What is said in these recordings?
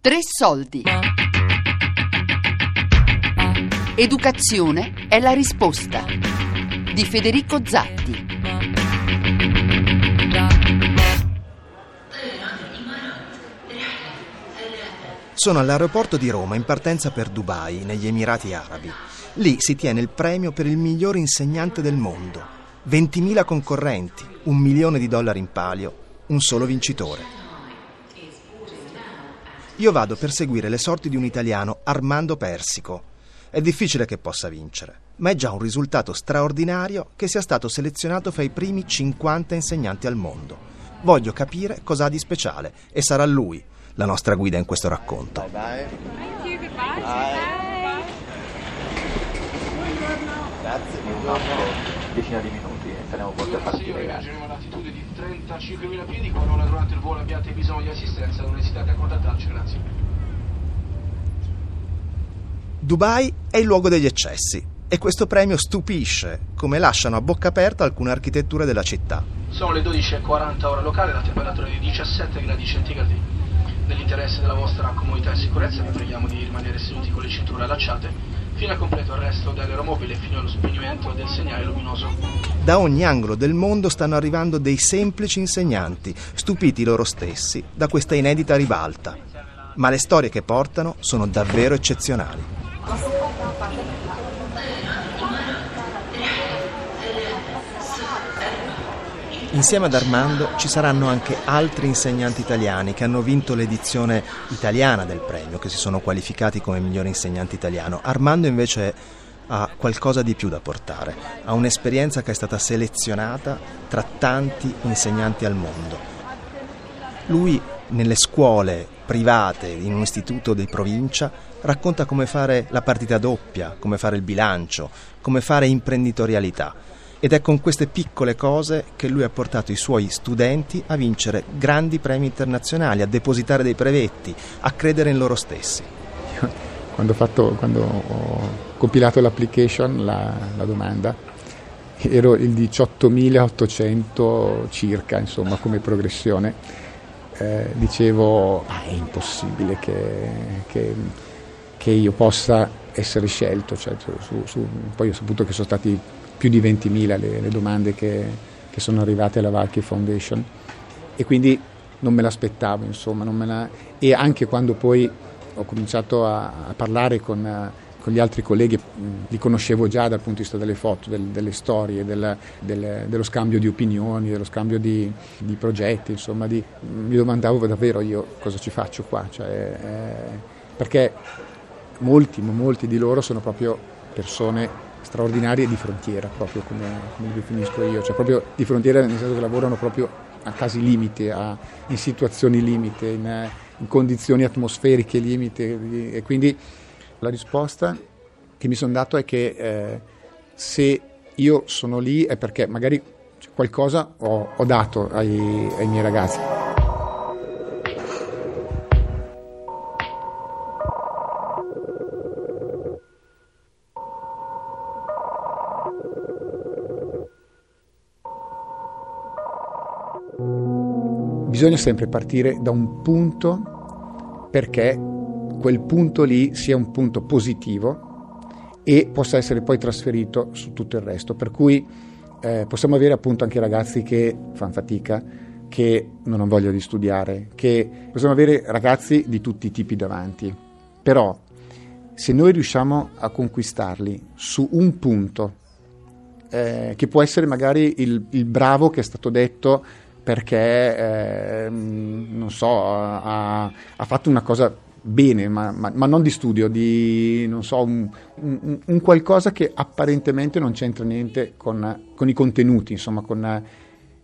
Tre soldi. Educazione è la risposta. Di Federico Zatti. Sono all'aeroporto di Roma in partenza per Dubai, negli Emirati Arabi. Lì si tiene il premio per il miglior insegnante del mondo. 20.000 concorrenti, un milione di dollari in palio, un solo vincitore. Io vado per seguire le sorti di un italiano, Armando Persico. È difficile che possa vincere, ma è già un risultato straordinario che sia stato selezionato fra i primi 50 insegnanti al mondo. Voglio capire cosa ha di speciale e sarà lui la nostra guida in questo racconto. Bye bye. Thank you, goodbye. Bye. Grazie, buongiorno. Decina di minuti e saremo pronti a partire. Grazie. A latitudine di 35.000 piedi, qualora durante il volo abbiate bisogno di assistenza non esitate a contattarci, grazie. Dubai è il luogo degli eccessi e questo premio stupisce come lasciano a bocca aperta alcune architetture della città. Sono le 12.40 ore locali, la temperatura è di 17 gradi centigradi. Nell'interesse della vostra comodità e sicurezza vi preghiamo di rimanere seduti con le cinture allacciate fino a completo arresto dell'aeromobile fino allo spegnimento del segnale luminoso. Da ogni angolo del mondo stanno arrivando dei semplici insegnanti, stupiti loro stessi da questa inedita ribalta. Ma le storie che portano sono davvero eccezionali. Insieme ad Armando ci saranno anche altri insegnanti italiani che hanno vinto l'edizione italiana del premio, che si sono qualificati come migliore insegnante italiano. Armando invece ha qualcosa di più da portare, ha un'esperienza che è stata selezionata tra tanti insegnanti al mondo. Lui nelle scuole private, in un istituto di provincia, racconta come fare la partita doppia, come fare il bilancio, come fare imprenditorialità ed è con queste piccole cose che lui ha portato i suoi studenti a vincere grandi premi internazionali, a depositare dei brevetti, a credere in loro stessi. Quando ho, fatto, quando ho compilato l'application, la, la domanda, ero il 18.800 circa, insomma, come progressione. Eh, dicevo, ah, è impossibile che, che, che, io possa essere scelto. Cioè, su, su, poi ho saputo che sono stati più di 20.000 le, le domande che, che, sono arrivate alla Valky Foundation e quindi non me l'aspettavo, insomma, me la... e anche quando poi ho cominciato a, a parlare con, con, gli altri colleghi, li conoscevo già dal punto di vista delle foto, del, delle storie, del, del, dello scambio di opinioni, dello scambio di, di progetti, insomma, di, mi domandavo davvero io cosa ci faccio qua, cioè, eh, perché molti, molti di loro sono proprio persone straordinarie di frontiera, proprio come, come li definisco io, cioè proprio di frontiera nel senso che lavorano proprio a casi limite, a, in situazioni limite, in, in, condizioni atmosferiche limite e quindi la risposta che mi sono dato è che eh, se io sono lì è perché magari qualcosa ho, ho dato ai, ai miei ragazzi. bisogna sempre partire da un punto perché quel punto lì sia un punto positivo e possa essere poi trasferito su tutto il resto. Per cui eh, possiamo avere appunto anche ragazzi che fanno fatica, che non hanno voglia di studiare, che possiamo avere ragazzi di tutti i tipi davanti. Però se noi riusciamo a conquistarli su un punto, eh, che può essere magari il, il bravo che è stato detto perché, eh, non so, ha, ha, fatto una cosa bene, ma, ma, ma, non di studio, di, non so, un, un, un, qualcosa che apparentemente non c'entra niente con, con i contenuti, insomma, con,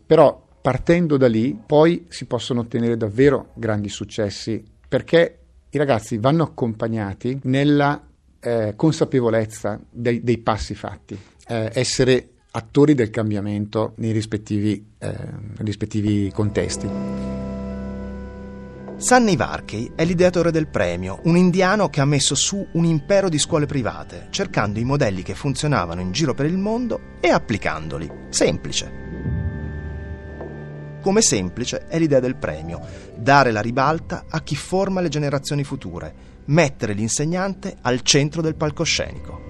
però partendo da lì poi si possono ottenere davvero grandi successi, perché i ragazzi vanno accompagnati nella eh, consapevolezza dei, dei passi fatti, eh, essere attori del cambiamento nei rispettivi, eh, rispettivi contesti. Sunny Varkey è l'ideatore del premio, un indiano che ha messo su un impero di scuole private, cercando i modelli che funzionavano in giro per il mondo e applicandoli. Semplice. Come semplice è l'idea del premio, dare la ribalta a chi forma le generazioni future, mettere l'insegnante al centro del palcoscenico.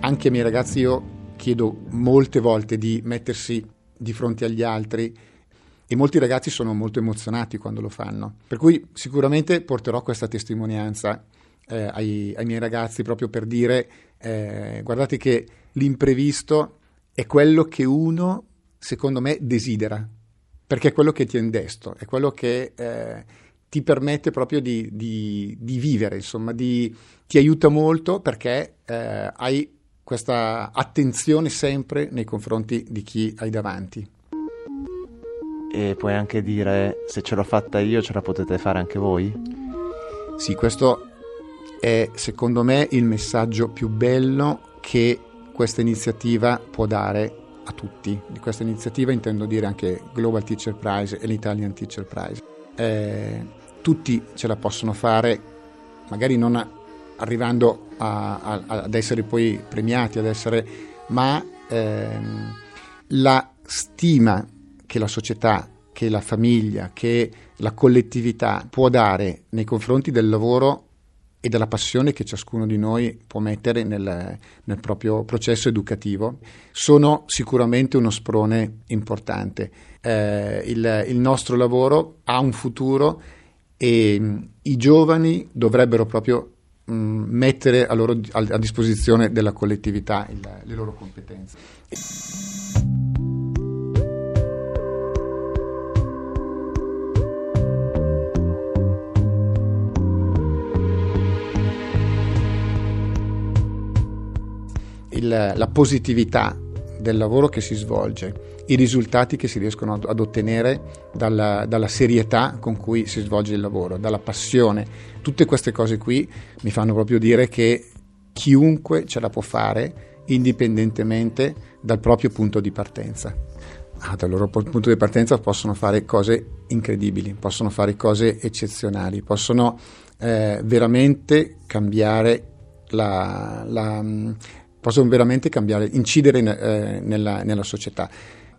Anche ai miei ragazzi io chiedo molte volte di mettersi di fronte agli altri e molti ragazzi sono molto emozionati quando lo fanno. Per cui sicuramente porterò questa testimonianza eh, ai, ai, miei ragazzi proprio per dire eh, guardate che l'imprevisto è quello che uno secondo me, desidera, perché è quello che ti è indesto, è quello che eh, ti permette proprio di, di, di vivere, insomma, di, ti aiuta molto perché eh, hai questa attenzione sempre nei confronti di chi hai davanti. E puoi anche dire, se ce l'ho fatta io, ce la potete fare anche voi? Sì, questo è secondo me il messaggio più bello che questa iniziativa può dare a tutti. Di questa iniziativa intendo dire anche Global Teacher Prize e l'Italian Teacher Prize. Eh, tutti ce la possono fare, magari non arrivando a, a, ad essere poi premiati, ad essere, ma ehm, la stima che la società, che la famiglia, che la collettività può dare nei confronti del lavoro e della passione che ciascuno di noi può mettere nel, nel, proprio processo educativo, sono sicuramente uno sprone importante. Eh, il, il, nostro lavoro ha un futuro e mh, mm, i giovani dovrebbero proprio mh, mm, mettere a, loro, a, a, disposizione della collettività il, le loro competenze. La positività del lavoro che si svolge, i risultati che si riescono ad, ad ottenere dalla, dalla, serietà con cui si svolge il lavoro, dalla passione. Tutte queste cose qui mi fanno proprio dire che chiunque ce la può fare indipendentemente dal proprio punto di partenza. Ah, dal loro punto di partenza possono fare cose incredibili, possono fare cose eccezionali, possono eh, veramente cambiare la, la, possono veramente cambiare, incidere in, eh, nella, nella, società,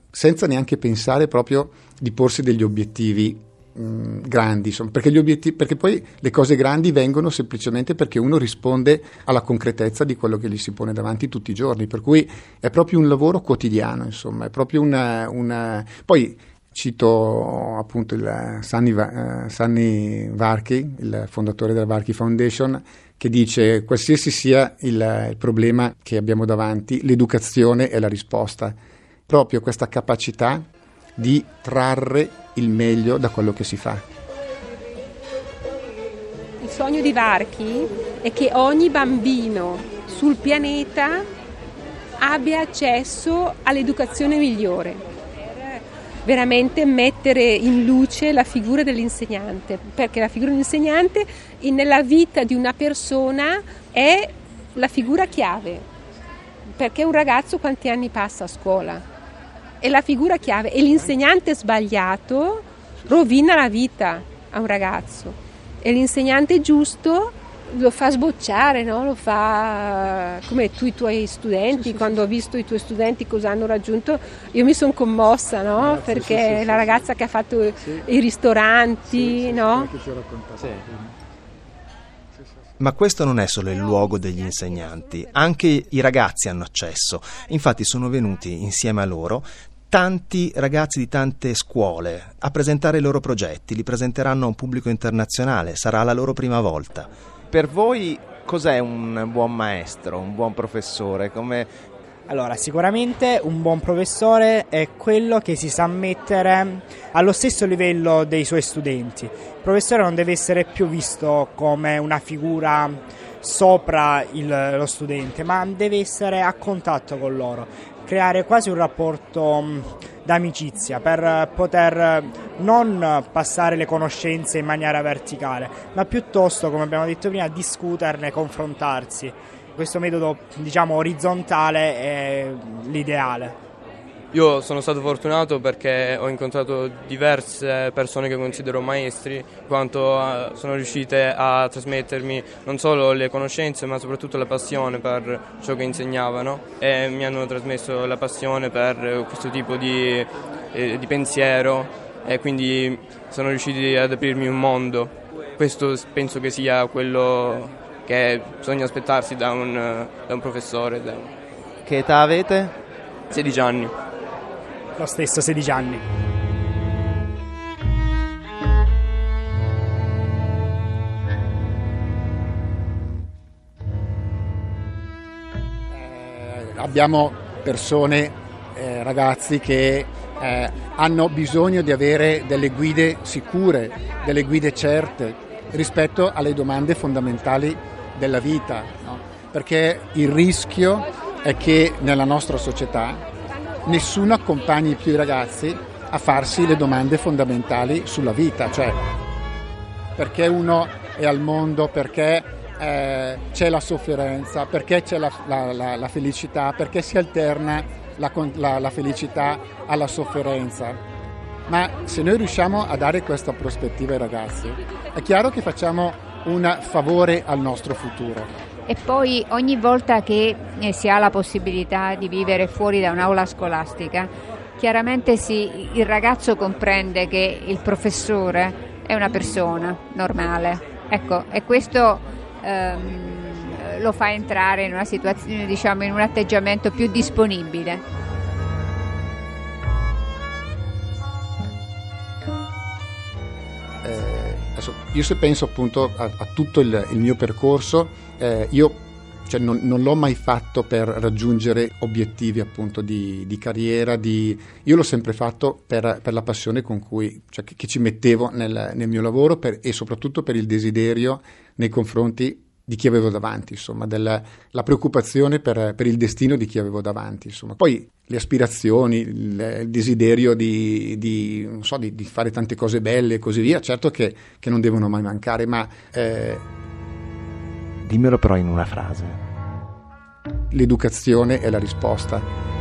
senza neanche pensare proprio di porsi degli obiettivi mh, grandi, insomma, perché, perché, poi le cose grandi vengono semplicemente perché uno risponde alla concretezza di quello che gli si pone davanti tutti i giorni, per cui è proprio un lavoro quotidiano, insomma, è proprio una... una... Poi, cito appunto il Sunny, uh, Sunny Varchi, il fondatore della Varchi Foundation, che dice qualsiasi sia il, il problema che abbiamo davanti, l'educazione è la risposta. Proprio questa capacità di trarre il meglio da quello che si fa. Il sogno di Varchi è che ogni bambino sul pianeta abbia accesso all'educazione migliore veramente mettere in luce la figura dell'insegnante, perché la figura dell'insegnante nella vita di una persona è la figura chiave, perché un ragazzo quanti anni passa a scuola? È la figura chiave e l'insegnante sbagliato rovina la vita a un ragazzo e l'insegnante giusto lo fa sbocciare, no? lo fa come tu i tuoi studenti, sì, quando ho visto i tuoi studenti cosa hanno raggiunto, io mi sono commossa no? Grazie, perché sì, la ragazza che ha fatto i ristoranti, no? Ma questo non è solo il luogo degli insegnanti, anche i ragazzi hanno accesso. Infatti sono venuti insieme a loro tanti ragazzi di tante scuole a presentare i loro progetti, li presenteranno a un pubblico internazionale, sarà la loro prima volta per voi cos'è un buon maestro, un buon professore? Come... Allora, sicuramente un buon professore è quello che si sa mettere allo stesso livello dei suoi studenti. Il professore non deve essere più visto come una figura sopra il, lo studente, ma deve essere a contatto con loro, creare quasi un rapporto d'amicizia per poter non passare le conoscenze in maniera verticale, ma piuttosto, come abbiamo detto prima, discuterne, confrontarsi. Questo metodo, diciamo, orizzontale è l'ideale. Io sono stato fortunato perché ho incontrato diverse persone che considero maestri, in quanto eh, sono riuscite a trasmettermi non solo le conoscenze ma soprattutto la passione per ciò che insegnavano e mi hanno trasmesso la passione per questo tipo di, eh, di pensiero e quindi sono riusciti ad aprirmi un mondo. Questo penso che sia quello che bisogna aspettarsi da un, da un professore. Che età avete? 16 anni. Lo stesso, 16 anni. Eh, abbiamo persone, eh, ragazzi che eh, hanno bisogno di avere delle guide sicure, delle guide certe rispetto alle domande fondamentali della vita, no? perché il rischio è che nella nostra società nessuno accompagni più i ragazzi a farsi le domande fondamentali sulla vita, cioè perché uno è al mondo, perché eh, c'è la sofferenza, perché c'è la, la, la, la felicità, perché si alterna la felicità alla sofferenza. Ma se noi riusciamo a dare questa prospettiva ai ragazzi, è chiaro che facciamo un favore al nostro futuro e poi ogni volta che eh, si ha la possibilità di vivere fuori da un'aula scolastica, chiaramente si, il ragazzo comprende che il professore è una persona normale. Ecco, e questo ehm, lo fa entrare in situazione, diciamo, in un atteggiamento più disponibile. Io se penso appunto a, a tutto il, il, mio percorso, eh, io cioè, non, non, l'ho mai fatto per raggiungere obiettivi appunto di, di carriera, di... io l'ho sempre fatto per, per la passione con cui, cioè, che, che, ci mettevo nel, nel mio lavoro per, e soprattutto per il desiderio nei confronti di chi avevo davanti, insomma, della, la preoccupazione per, per, il destino di chi avevo davanti, insomma. Poi le aspirazioni, il, il desiderio di, di, so, di, di, fare tante cose belle e così via, certo che, che non devono mai mancare, ma... Eh, Dimmelo però in una frase. L'educazione è la risposta.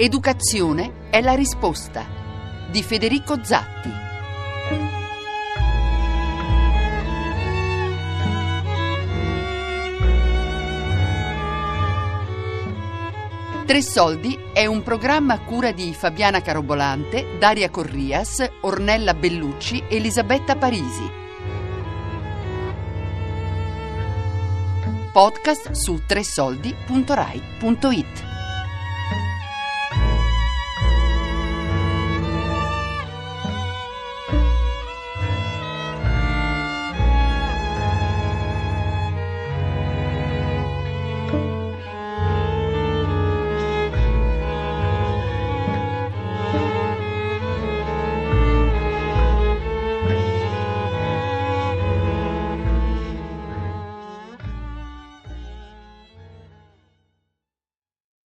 Educazione è la risposta di Federico Zatti. Tre Soldi è un programma a cura di Fabiana Carobolante, Daria Corrias, Ornella Bellucci Elisabetta Parisi. Podcast su tresoldi.rai.it